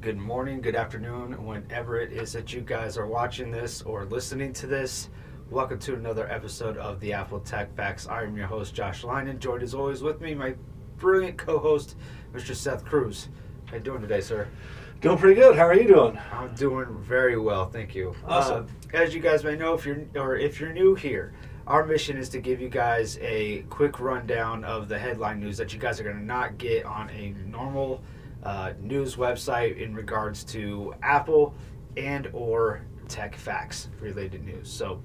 good morning, good afternoon, whenever it is that you guys are watching this or listening to this. Welcome to another episode of the Apple Tech Facts. I am your host, Josh Linen, joined as always with me, my brilliant co-host, Mr. Seth Cruz. How you doing today, sir? Doing pretty good. How are you doing? I'm doing very well, thank you. Awesome. Uh, as you guys may know, if you're or if you're new here, our mission is to give you guys a quick rundown of the headline news that you guys are going to not get on a normal uh, news website in regards to Apple and or tech facts related news. So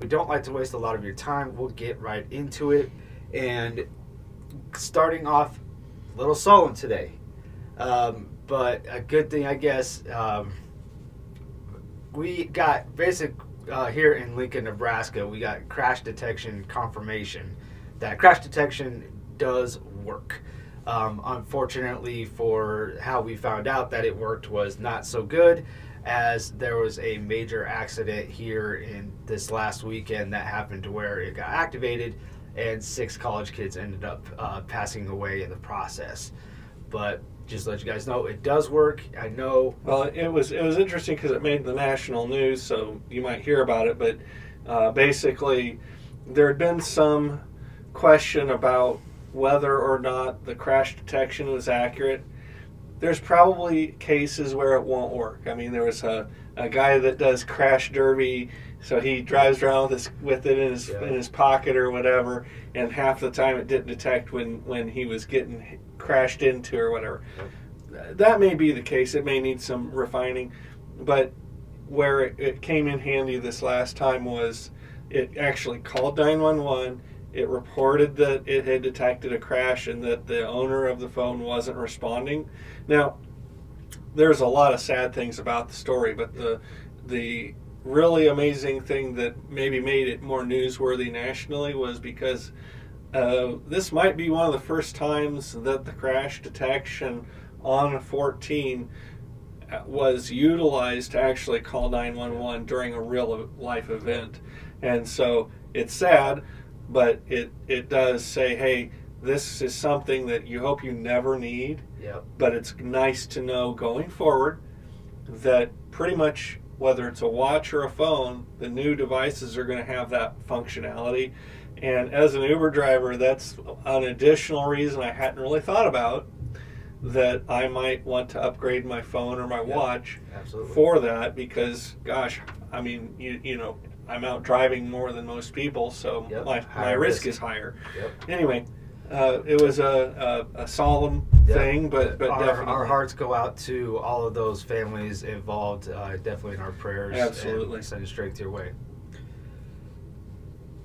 we don't like to waste a lot of your time. We'll get right into it. And starting off, a little sullen today. Um, but a good thing, I guess. Um, we got basic uh, here in Lincoln, Nebraska. We got crash detection confirmation that crash detection does work. Um, unfortunately, for how we found out that it worked was not so good, as there was a major accident here in this last weekend that happened to where it got activated, and six college kids ended up uh, passing away in the process. But just let you guys know, it does work. I know. Well, it was it was interesting because it made the national news, so you might hear about it. But uh, basically, there had been some question about whether or not the crash detection is accurate. There's probably cases where it won't work. I mean, there was a, a guy that does crash derby, so he drives around with, his, with it in his Yeah. in his pocket or whatever, and half the time it didn't detect when when he was getting crashed into or whatever. That may be the case. It may need some refining, but where it, it came in handy this last time was it actually called 911 it reported that it had detected a crash and that the owner of the phone wasn't responding. Now, there's a lot of sad things about the story, but the the really amazing thing that maybe made it more newsworthy nationally was because uh, this might be one of the first times that the crash detection on a 14 was utilized to actually call 911 during a real life event. And so it's sad, but it, it does say, hey, this is something that you hope you never need, Yep. but it's nice to know going forward that pretty much whether it's a watch or a phone, the new devices are going to have that functionality. And as an Uber driver, that's an additional reason I hadn't really thought about that I might want to upgrade my phone or my watch for that because gosh i mean you, you know i'm out driving more than most people so Yep, my, my risk, risk. is higher Yep. anyway uh, it was a, a, a solemn Yep. thing but but our, definitely our hearts go out to all of those families involved. Uh, definitely in our prayers. Absolutely. send it straight to your way.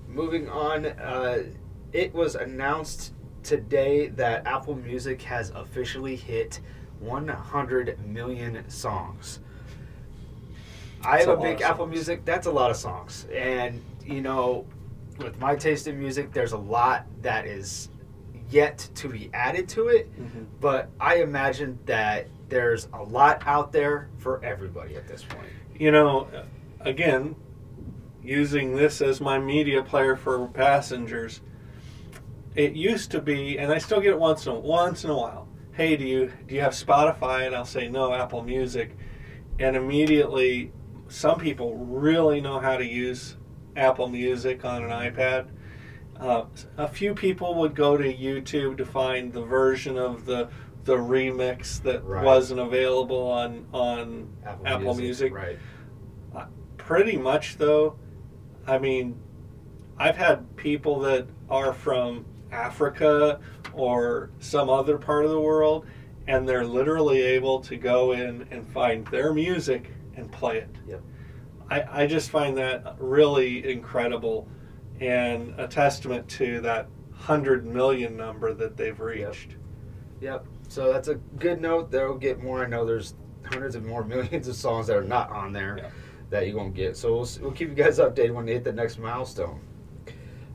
Moving on, uh, it was announced today that Apple Music has officially hit 100 million songs. I have a a big Apple. Music. That's a lot of songs, and you know, with my taste in music, there's a lot that is yet to be added to it Mhm. but I imagine that there's a lot out there for everybody at this point. you know again using this as my media player for passengers it used to be and i still get it once in a once in a while hey do you do you have spotify and i'll say no apple music and immediately some people really know how to use apple music on an ipad uh, a few people would go to youtube to find the version of the the remix that Right. wasn't available on on Apple Music. right? pretty much though i mean i've had people that are from africa or some other part of the world and they're literally able to go in and find their music and play it Yep. i, I just find that really incredible and a testament to that 100 million number that they've reached Yep. So that's a good note. There'll get more. I know there's hundreds of more millions of songs that are not on there Yeah. that you won't get. So we'll, we'll keep you guys updated when they hit the next milestone.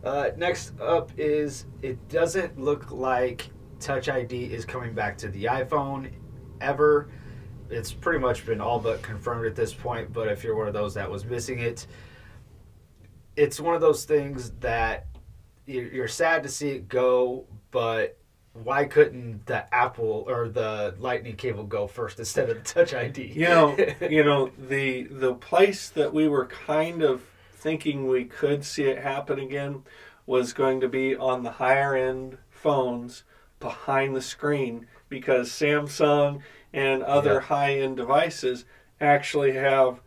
Uh, next up is it doesn't look like Touch ID is coming back to the iPhone ever. It's pretty much been all but confirmed at this point, but if you're one of those that was missing it, it's one of those things that you're sad to see it go, but why couldn't the Apple or the Lightning cable go first instead of the Touch ID? You know, you know the the place that we were kind of thinking we could see it happen again was going to be on the higher end phones behind the screen because Samsung and other Yeah. high end devices actually have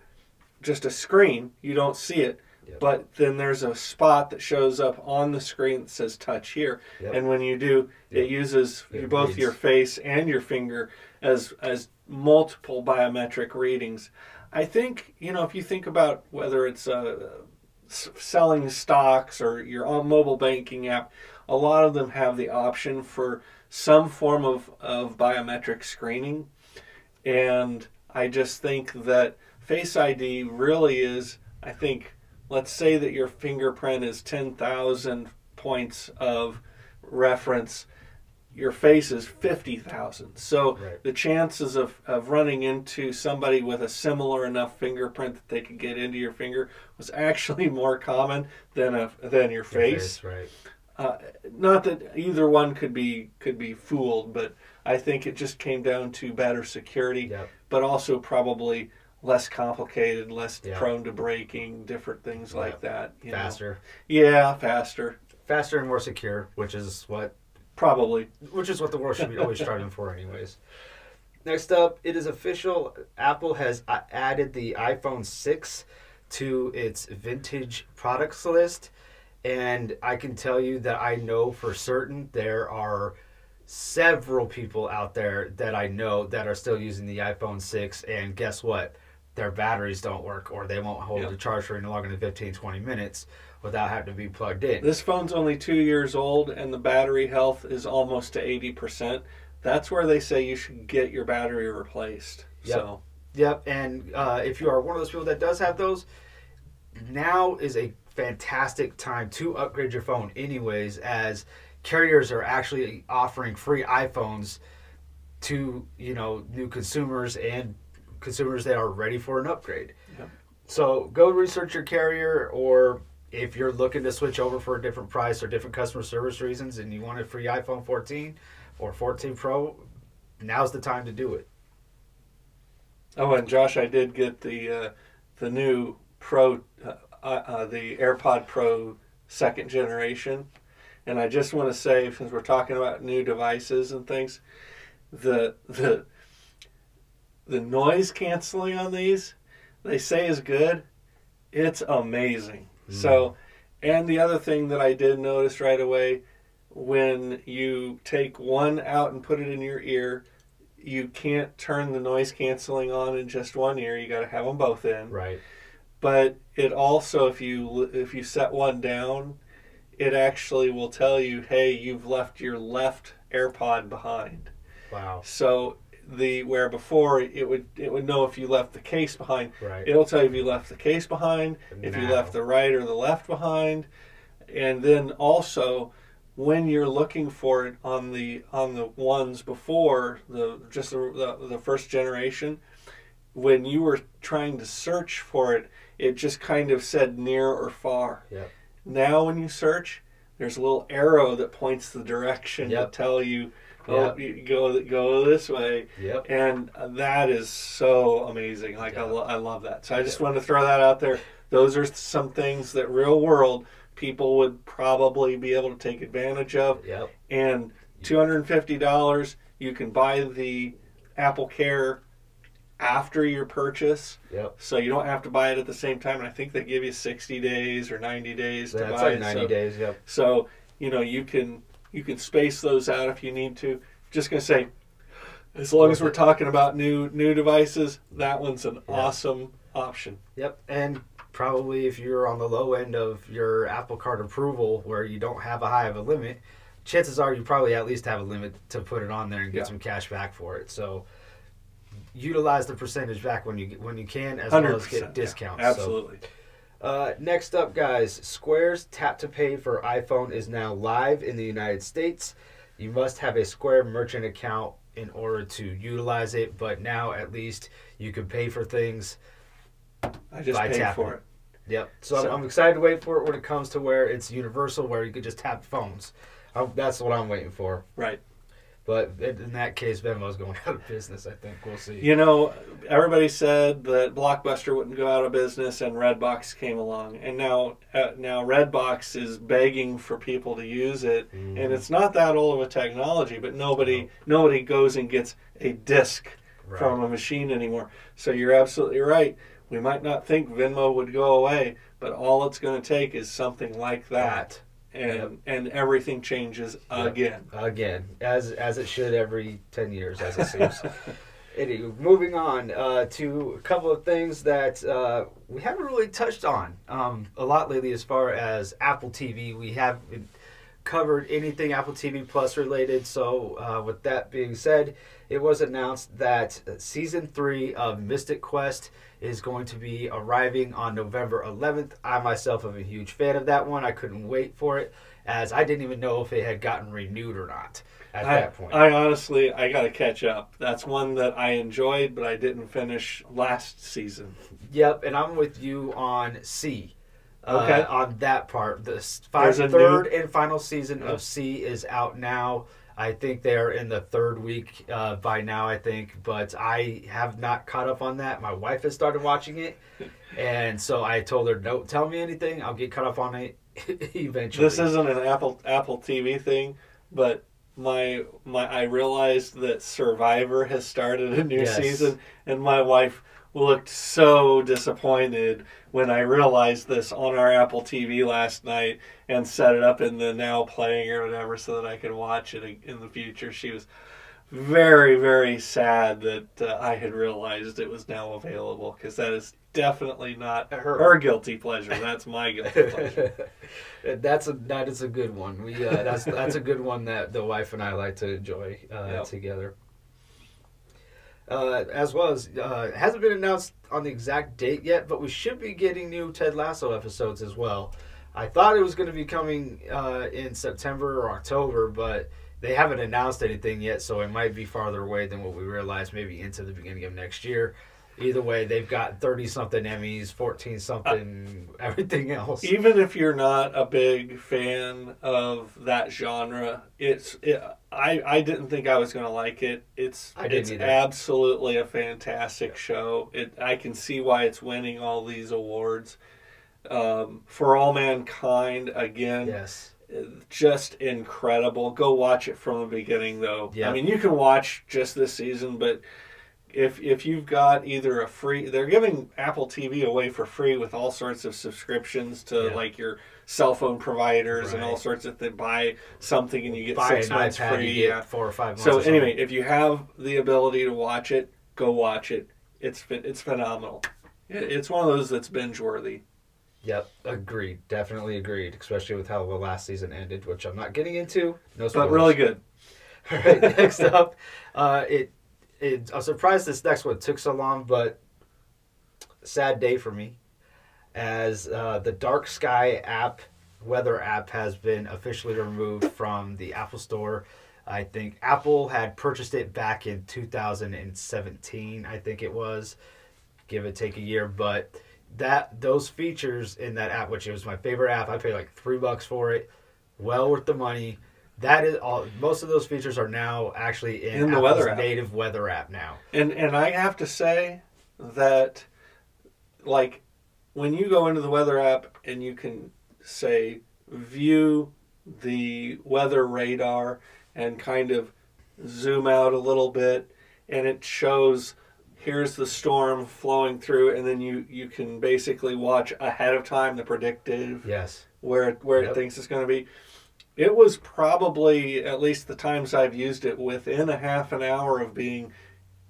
just a screen. You don't see it. Yep. But then there's a spot that shows up on the screen that says touch here. Yep. And when you do, Yep. it uses It both reads. your face and your finger as as multiple biometric readings. I think, you know, if you think about whether it's uh, selling stocks or your own mobile banking app, a lot of them have the option for some form of, of biometric screening. And I just think that Face ID really is, I think, let's say that your fingerprint is 10,000 points of reference. Your face is 50,000. So Right. the chances of, of running into somebody with a similar enough fingerprint that they could get into your finger was actually more common than a than your Your face. right? Uh, not that either one could be could be fooled, but I think it just came down to better security, Yep. but also probably less complicated, less Yeah. prone to breaking, different things like that. you know. Faster, Yeah, faster. faster and more secure, which is what Probably. which is what the world should be always striving for, anyways. Next up, it is official. Apple has uh, added the iPhone 6 to its vintage products list, and I can tell you that I know for certain there are several people out there that I know that are still using the iPhone 6, and guess what? Their batteries don't work, or they won't hold Yeah. the charge for any longer than 15, 20 minutes without having to be plugged in. This phone's only two years old, and the battery health is almost to eighty percent. That's where they say you should get your battery replaced. Yep. So Yep, and uh, if you are one of those people that does have those, now is a fantastic time to upgrade your phone, anyways, as carriers are actually offering free iPhones to you know new consumers and consumers that are ready for an upgrade. Yep. So go research your carrier, or if you're looking to switch over for a different price or different customer service reasons, and you want a free iPhone 14 or 14 Pro, now's the time to do it. Oh, and Josh, I did get the uh, the new Pro, uh, uh, the AirPod Pro second generation, and I just want to say, since we're talking about new devices and things, the the the noise canceling on these, they say is good. It's amazing. So, and the other thing that I did notice right away, when you take one out and put it in your ear, you can't turn the noise canceling on in just one ear. You got to have them both in. Right. But it also, if you if you set one down, it actually will tell you, hey, you've left your left AirPod behind. Wow. So the where before it would it would know if you left the case behind. Right. It'll tell you if you left the case behind, if you left the right or the left behind, and then also when you're looking for it on the on the ones before the just the, the, the first generation, when you were trying to search for it, it just kind of said near or far. Yep. Now when you search, there's a little arrow that points the direction Yep. to tell you, oh, Yep. you go go this way Yep. and that is so amazing. Like I, lo- I love that. So I just wanted to throw that out there. Those are some things that real world people would probably be able to take advantage of. Yep. And two hundred and fifty dollars, you can buy the Apple Care after your purchase, Yep. so you don't have to buy it at the same time. And I think they give you sixty days or ninety days to buy like it. 90 so, days. Yep. so you know you can you can space those out if you need to. Just gonna say, as long as we're talking about new new devices, that one's an Yeah. awesome option. Yep. And probably if you're on the low end of your Apple Card approval where you don't have a high of a limit, chances are you probably at least have a limit to put it on there and get Yeah. some cash back for it. So utilize the percentage back when you when you can as well as get discounts. Absolutely. So, uh, next up, guys, Square's Tap to Pay for iPhone is now live in the United States. You must have a Square merchant account in order to utilize it, but now at least you can pay for things I just By paid tapping. for it. Yep. So, I'm, I'm excited to wait for it when it comes to where it's universal, where you could just tap phones. Um, that's what I'm waiting for. Right. But in that case, Venmo's going out of business. I think we'll see. You know, everybody said that Blockbuster wouldn't go out of business, and Redbox came along, and now uh, now Redbox is begging for people to use it, Mm-hmm. and it's not that old of a technology, but nobody nobody goes and gets a disc Right. from a machine anymore. So you're absolutely right. We might not think Venmo would go away, but all it's going to take is something like that, and Yep. and everything changes Yep. again. again, as as it should every ten years, as it seems. Anyway, moving on uh, to a couple of things that uh, we haven't really touched on um, a lot lately, as far as Apple TV. We haven't covered anything Apple TV Plus related. So, uh, with that being said, it was announced that season three of Mythic Quest is going to be arriving on November 11th. I myself am a huge fan of that one. I couldn't wait for it, as I didn't even know if it had gotten renewed or not at I, that point. I honestly, I got to catch up. That's one that I enjoyed, but I didn't finish last season. Yep, and I'm with you on C. uh, Okay. on that part, the s- There's fi- a third and final season of See is out now. I think they're in the third week uh, by now. I think, but I have not caught up on that. My wife has started watching it, and so I told her, "Don't tell me anything. I'll get caught up on it eventually." This isn't an Apple Apple TV thing, but my my I realized that Survivor has started a new Yes. season, and my wife looked so disappointed when I realized this on our Apple TV last night and set it up in the now playing or whatever so that I could watch it in the future. She was very very sad that uh, I had realized it was now available because that is definitely not Her- her guilty pleasure. That's my guilty pleasure. that's a that is a good one. We uh, that's that's a good one that the wife and I like to enjoy uh, Yep. together. Uh, as well as uh, hasn't been announced on the exact date yet, but we should be getting new Ted Lasso episodes as well. I thought it was going to be coming uh, in September or October, but they haven't announced anything yet, so it might be farther away than what we realized. Maybe into the beginning of next year. Either way, they've got thirty something Emmys, fourteen something, everything else. even if you're not a big fan of that genre, it's it, I I didn't think I was going to like it. It's it's either. absolutely a fantastic show. It I can see why it's winning all these awards. Um, For All Mankind again, Yes. just incredible. Go watch it from the beginning though. Yeah. I mean, you can watch just this season, but if if you've got either a free they're giving Apple TV away for free with all sorts of subscriptions to Yeah. like your cell phone providers and all sorts of things. Buy something and you get Buy six months iPad, free. yeah. four or five months. So anyway, if you have the ability to watch it, go watch it. It's it's phenomenal. It's one of those that's binge worthy. Yep, agreed. Definitely agreed. Especially with how the last season ended, which I'm not getting into. No, spoilers. But really good. All right, next up, uh, it, it. I'm surprised this next one took so long, but sad day for me, as uh, the Dark Sky app, weather app, has been officially removed from the Apple Store. I think Apple had purchased it back in 2017. I think it was, give it take a year, but that those features in that app, which was my favorite app, I paid like three bucks for it. Well worth the money. That is all. Most of those features are now actually in, In the Apple's weather native weather app now. And and I have to say that like when you go into the weather app and you can say view the weather radar and kind of zoom out a little bit and it shows here's the storm flowing through and then you you can basically watch ahead of time the predictive Yes. where where Yep. it thinks it's going to be. It was probably at least the times I've used it within a half an hour of being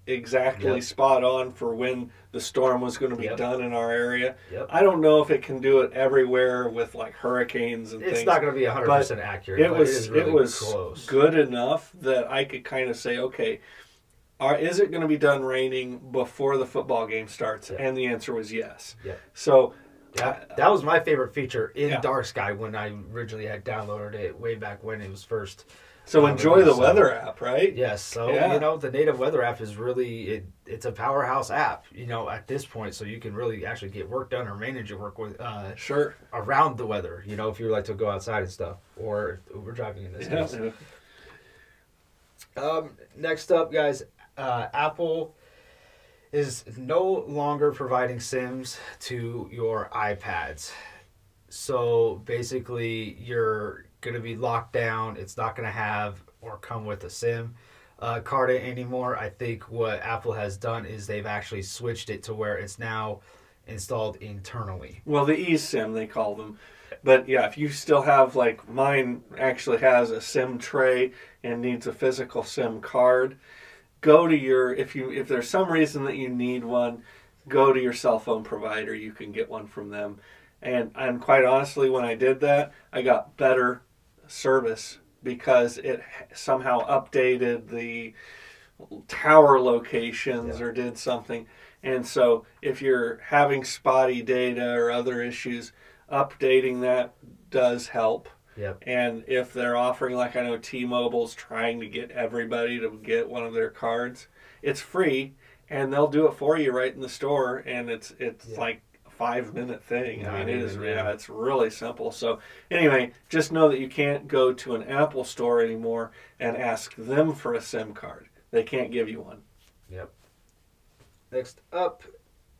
exactly Yep. spot on for when the storm was going to be Yep. done in our area. Yep. I don't know if it can do it everywhere with like hurricanes and It's things. It's not going to be 100 percent accurate. it was it, really it was close. good enough that I could kind of say, okay, are, is it going to be done raining before the football game starts? Yeah. And the answer was yes. Yeah. So That, that was my favorite feature in Yeah. Dark Sky when I originally had downloaded it way back when it was first. So Um, enjoy the so- weather app, right? Yes, so Yeah. you know the native weather app is really it, it's a powerhouse app. You know at this point, so you can really actually get work done or manage your work with uh, Sure. around the weather. You know if you like to go outside and stuff, or we're driving in this case. Um, next up, guys, uh, Apple is no longer providing SIMs to your iPads. So basically, you're going to be locked down. It's not going to have or come with a SIM uh, card anymore. I think what Apple has done is they've actually switched it to where it's now installed internally. Well, the eSIM they call them. But yeah, if you still have like mine actually has a SIM tray and needs a physical SIM card, go to your if you if there's some reason that you need one, go to your cell phone provider. You can get one from them. And and quite honestly, when I did that, I got better service because it somehow updated the tower locations yeah. or did something. And so if you're having spotty data or other issues, updating that does help. Yep. And if they're offering, like I know T-Mobile's trying to get everybody to get one of their cards, it's free, and they'll do it for you right in the store, and it's it's yep. like five minute thing. I mean, it is yeah, it's really simple. So anyway, just know that you can't go to an Apple store anymore and ask them for a SIM card. They can't give you one. Yep. Next up,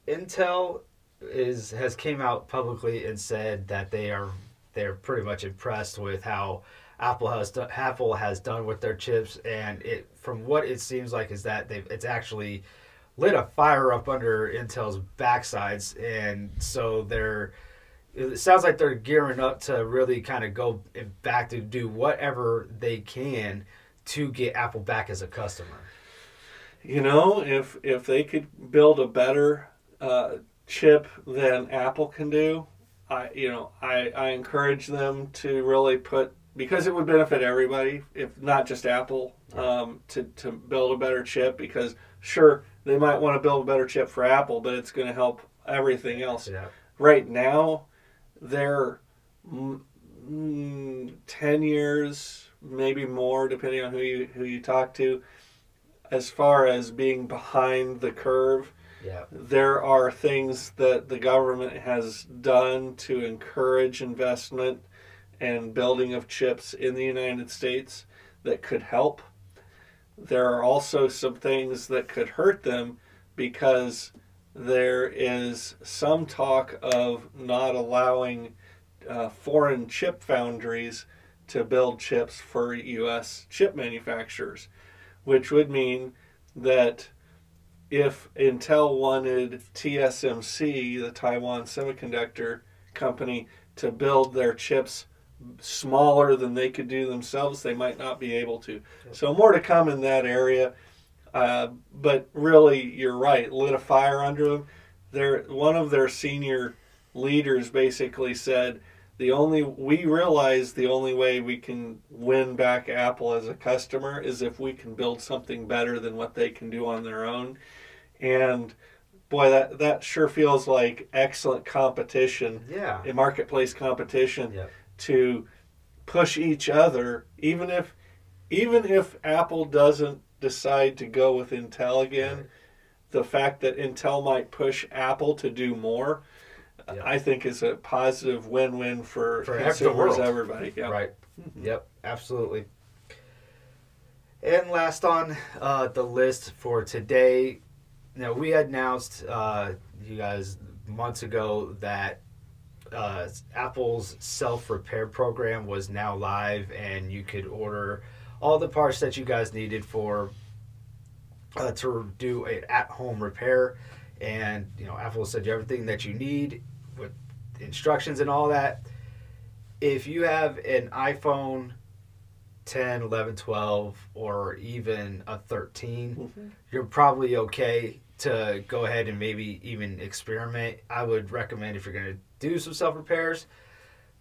Intel is has came out publicly and said that they are they're pretty much impressed with how Apple has done, Apple has done with their chips, and it from what it seems like is that they've it's actually lit a fire up under Intel's backsides, and so they're it sounds like they're gearing up to really kind of go back to do whatever they can to get Apple back as a customer. You know, if if they could build a better uh, chip than Apple can do, I you know I, I encourage them to really put because it would benefit everybody if not just Apple um, to to build a better chip because sure they might want to build a better chip for Apple but it's going to help everything else. Yeah. Right now, they're mm, ten years maybe more depending on who you who you talk to as far as being behind the curve yeah. There are things that the government has done to encourage investment and building of chips in the United States that could help. There are also some things that could hurt them because there is some talk of not allowing uh, foreign chip foundries to build chips for U.S. chip manufacturers, which would mean that if Intel wanted TSMC, the Taiwan Semiconductor Company, to build their chips smaller than they could do themselves, they might not be able to. So more to come in that area. Uh, but really, you're right. Lit a fire under them. Their one of their senior leaders basically said, "The only we realize the only way we can win back Apple as a customer is if we can build something better than what they can do on their own." and boy, that that sure feels like excellent competition. Yeah, a marketplace competition yeah. To push each other, even if even if Apple doesn't decide to go with Intel again. Right. The fact that Intel might push Apple to do more, yep. I think, is a positive win-win for, for consumers, everybody. Yep. Right. Mm-hmm. Yep. Absolutely. And last on uh, the list for today, now we announced uh, you guys months ago that uh, Apple's self repair program was now live, and you could order all the parts that you guys needed for uh, to do an at home repair. And you know, Apple said you everything that you need with instructions and all that. If you have an iPhone 10, 11, 12, or even a 13, mm-hmm. you're probably okay to go ahead and maybe even experiment. I would recommend if you're going to do some self repairs,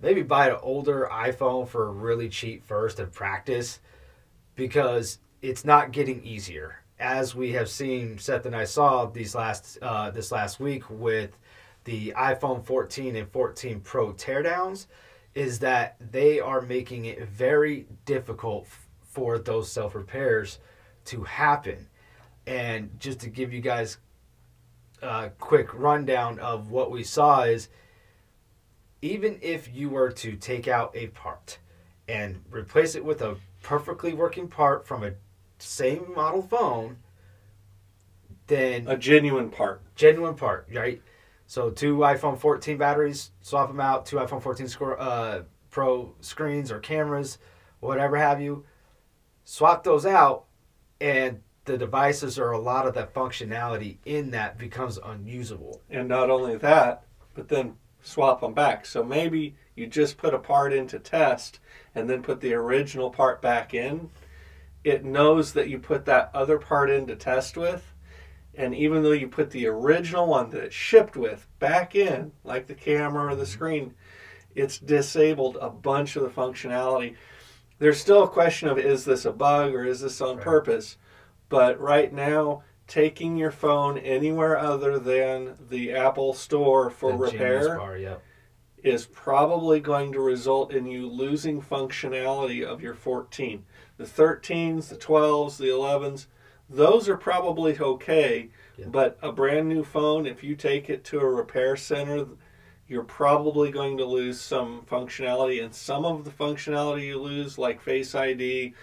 maybe buy an older iPhone for really cheap first and practice because it's not getting easier. As we have seen, Seth and I saw these last uh, this last week with the iPhone 14 and 14 Pro teardowns is that they are making it very difficult for those self repairs to happen. And just to give you guys a quick rundown of what we saw is even if you were to take out a part and replace it with a perfectly working part from a same model phone, then A genuine part. genuine part, right? So two iPhone 14 batteries, swap them out. Two iPhone 14 scor- uh, Pro screens or cameras, whatever have you. Swap those out, and the devices or a lot of that functionality in that becomes unusable. And not only that, but then swap them back. So maybe you just put a part into test and then put the original part back in. It knows that you put that other part into test with. And even though you put the original one that it shipped with back in, like the camera or the mm-hmm. screen, it's disabled a bunch of the functionality. There's still a question of is this a bug or is this on Right. purpose? But right now, taking your phone anywhere other than the Apple Store for The repair Bar, is probably going to result in you losing functionality of your 14. The 13s, the 12s, the 11s, those are probably okay. Yeah. But a brand new phone, if you take it to a repair center, you're probably going to lose some functionality. And some of the functionality you lose, like Face ID,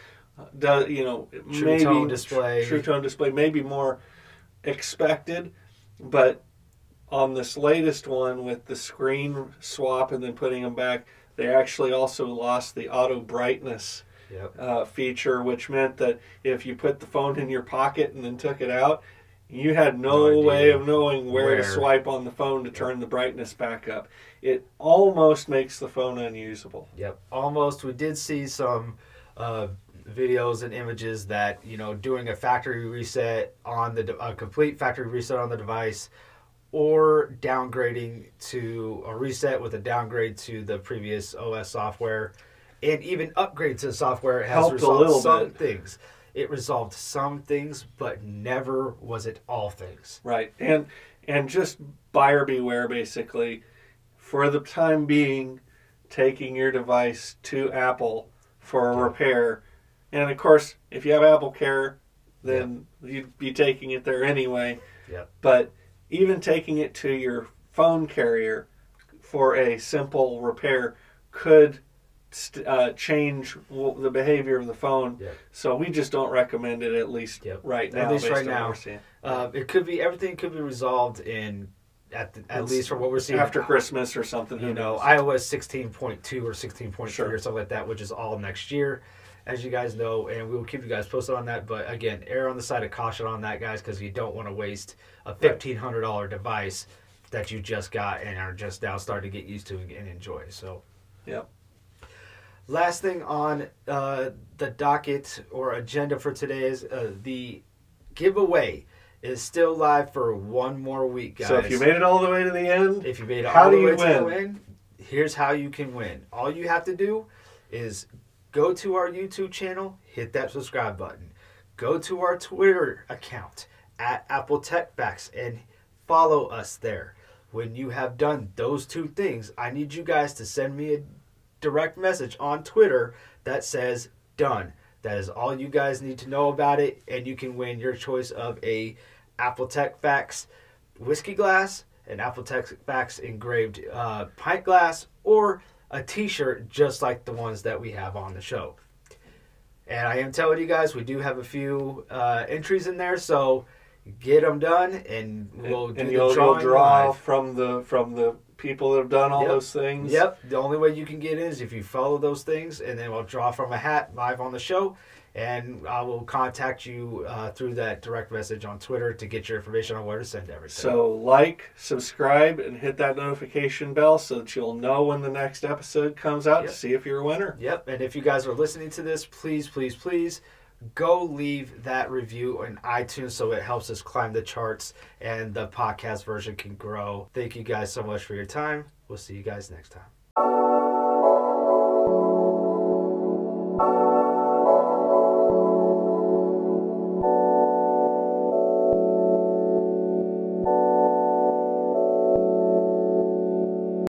does you know True maybe tone display. True tone display may be more expected, but on this latest one with the screen swap and then putting them back, they actually also lost the auto brightness Yep. uh, feature, which meant that if you put the phone in your pocket and then took it out, you had no, No way of knowing where, where. to swipe on the phone to turn the brightness back up. It almost makes the phone unusable. Yep, almost. We did see some uh, videos and images that you know doing a factory reset on the de- a complete factory reset on the device, or downgrading to a reset with a downgrade to the previous OS software, and even upgrade to the software has Helped a resolved little some bit. things. It resolved some things, but never was it all things. Right. And and just buyer beware basically for the time being taking your device to Apple for a repair. And of course, if you have Apple Care, then you'd be taking it there anyway. Yep. But even taking it to your phone carrier for a simple repair could st- uh, change w- the behavior of the phone. Yep. So we just don't recommend it at least Yep. right now. At least right now. Uh, it could be everything could be resolved in at the, at It's least from what we're seeing after Christmas or something. you know iOS 16.2 or 16.3 Sure. or something like that, which is all next year, as you guys know, and we will keep you guys posted on that. But again, err on the side of caution on that, guys, because you don't want to waste a fifteen hundred dollar device that you just got and are just now starting to get used to and enjoy. So. Yep. Last thing on uh, the docket or agenda for today is uh, the giveaway is still live for one more week, guys. So if you made it all the way to the end, If you made it How all do the you way to the win? win, here's how you can win. All you have to do is go to our YouTube channel, hit that subscribe button. Go to our Twitter account at Apple Tech Facts and follow us there. When you have done those two things, I need you guys to send me a direct message on Twitter that says done. That is all you guys need to know about it, and you can win your choice of a Apple Tech Facts whiskey glass, an Apple Tech Facts engraved uh, pint glass, or a T-shirt just like the ones that we have on the show. And I am telling you guys, we do have a few uh, entries in there, so get them done, and we'll and, do and the you'll, you'll draw live. from the from the people that have done all Yep. those things. Yep. The only way you can get in is if you follow those things, and then we'll draw from a hat live on the show, and I will contact you uh, through that direct message on Twitter to get your information on where to send everything. So like, subscribe, and hit that notification bell so that you'll know when the next episode comes out Yep. to see if you're a winner. Yep. And if you guys are listening to this, please, please, please go leave that review on iTunes so it helps us climb the charts and the podcast version can grow. Thank you guys so much for your time. We'll see you guys next time.